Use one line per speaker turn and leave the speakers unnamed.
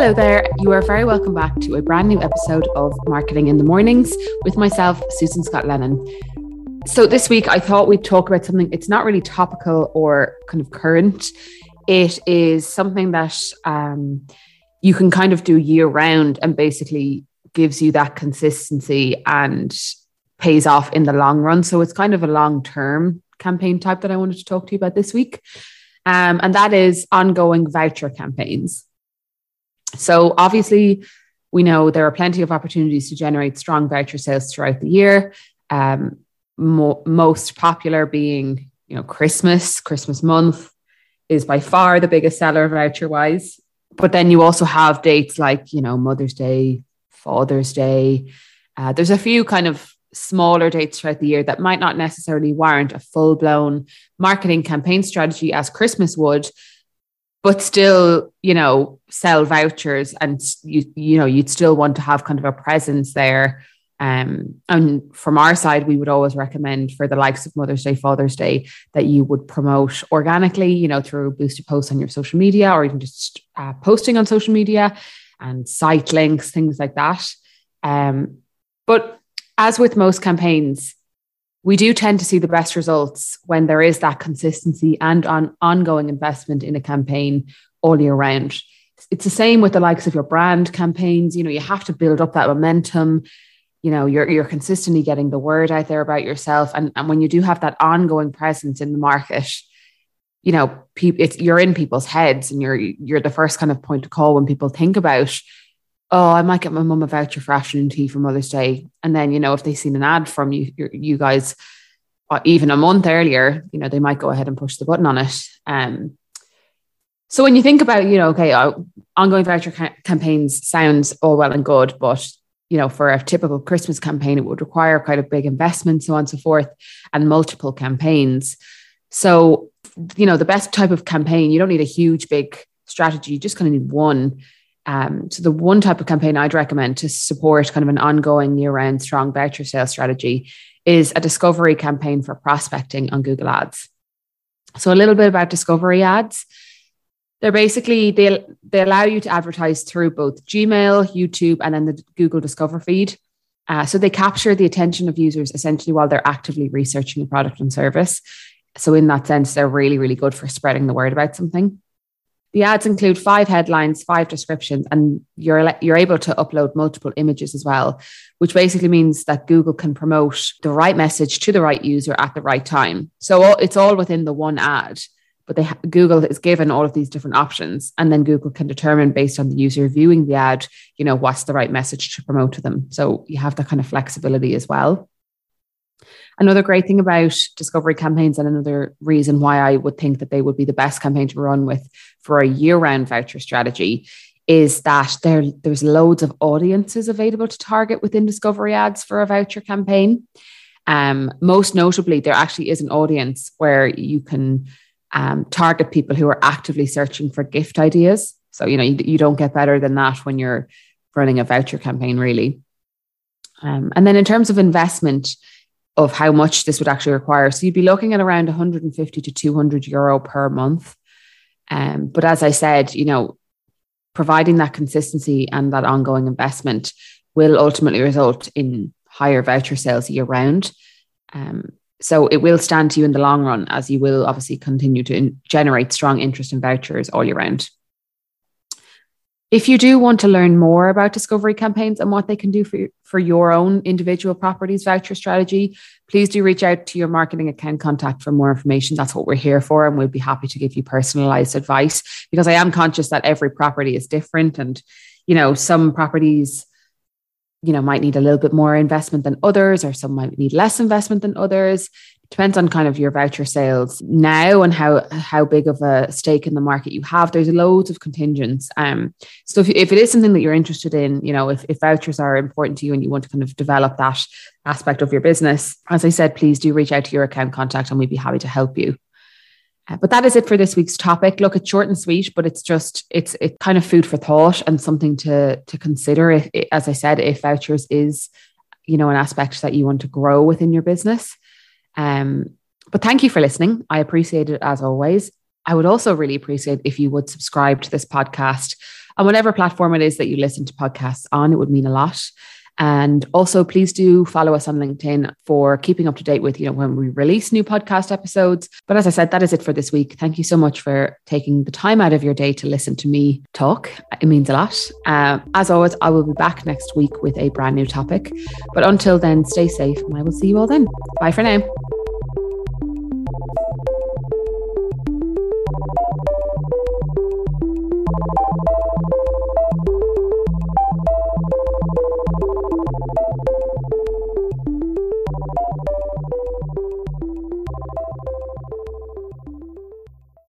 Hello there. You are very welcome back to a brand new episode of Marketing in the Mornings with myself, Susan Scott Lennon. So, this week I thought we'd talk about something, it's not really topical or kind of current. It is something that um, you can kind of do year round and basically gives you that consistency and pays off in the long run. So, it's kind of a long term campaign type that I wanted to talk to you about this week. Um, and that is ongoing voucher campaigns. So, obviously, we know there are plenty of opportunities to generate strong voucher sales throughout the year. Um, mo- most popular being, you know, Christmas, Christmas month is by far the biggest seller voucher wise. But then you also have dates like, you know, Mother's Day, Father's Day. Uh, there's a few kind of smaller dates throughout the year that might not necessarily warrant a full blown marketing campaign strategy as Christmas would, but still, you know, sell vouchers and you, you know, you'd still want to have kind of a presence there. Um, and from our side, we would always recommend for the likes of Mother's Day, Father's Day, that you would promote organically, you know, through boosted posts on your social media or even just uh, posting on social media and site links, things like that. Um, but as with most campaigns, we do tend to see the best results when there is that consistency and on ongoing investment in a campaign all year round. It's the same with the likes of your brand campaigns. You know, you have to build up that momentum. You know, you're you're consistently getting the word out there about yourself. And, and when you do have that ongoing presence in the market, you know, people it's you're in people's heads and you're you're the first kind of point to call when people think about oh, I might get my mum a voucher for afternoon tea for Mother's Day. And then, you know, if they've seen an ad from you, you guys, uh, even a month earlier, you know, they might go ahead and push the button on it. Um, so when you think about, you know, okay, uh, ongoing voucher ca- campaigns sounds all well and good, but you know, for a typical Christmas campaign, it would require quite a big investment, so on and so forth, and multiple campaigns. So, you know, the best type of campaign, you don't need a huge, big strategy, you just kind of need one um, so the one type of campaign I'd recommend to support kind of an ongoing year-round strong voucher sales strategy is a discovery campaign for prospecting on Google Ads. So a little bit about discovery ads. They're basically they they allow you to advertise through both Gmail, YouTube, and then the Google Discover feed. Uh, so they capture the attention of users essentially while they're actively researching a product and service. So in that sense, they're really really good for spreading the word about something. The ads include five headlines, five descriptions, and you're you're able to upload multiple images as well, which basically means that Google can promote the right message to the right user at the right time. So it's all within the one ad, but they Google is given all of these different options, and then Google can determine based on the user viewing the ad, you know, what's the right message to promote to them. So you have that kind of flexibility as well. Another great thing about discovery campaigns, and another reason why I would think that they would be the best campaign to run with for a year round voucher strategy, is that there, there's loads of audiences available to target within discovery ads for a voucher campaign. Um, most notably, there actually is an audience where you can um, target people who are actively searching for gift ideas. So, you know, you, you don't get better than that when you're running a voucher campaign, really. Um, and then in terms of investment, of how much this would actually require. So you'd be looking at around 150 to 200 euro per month. Um, but as I said, you know, providing that consistency and that ongoing investment will ultimately result in higher voucher sales year round. Um, so it will stand to you in the long run as you will obviously continue to in- generate strong interest in vouchers all year round. If you do want to learn more about discovery campaigns and what they can do for, for your own individual properties voucher strategy, please do reach out to your marketing account contact for more information. That's what we're here for. And we'll be happy to give you personalized advice because I am conscious that every property is different. And, you know, some properties, you know, might need a little bit more investment than others, or some might need less investment than others. Depends on kind of your voucher sales now and how how big of a stake in the market you have. There's loads of contingents um so if, if it is something that you're interested in you know if, if vouchers are important to you and you want to kind of develop that aspect of your business as i said please do reach out to your account contact and we'd be happy to help you but that is it for this week's topic look it's short and sweet but it's just it's it's kind of food for thought and something to to consider if, as i said if vouchers is you know an aspect that you want to grow within your business um, but thank you for listening. I appreciate it as always. I would also really appreciate if you would subscribe to this podcast on whatever platform it is that you listen to podcasts on. It would mean a lot. And also, please do follow us on LinkedIn for keeping up to date with, you know, when we release new podcast episodes. But as I said, that is it for this week. Thank you so much for taking the time out of your day to listen to me talk. It means a lot. Uh, as always, I will be back next week with a brand new topic. But until then, stay safe and I will see you all then. Bye for now.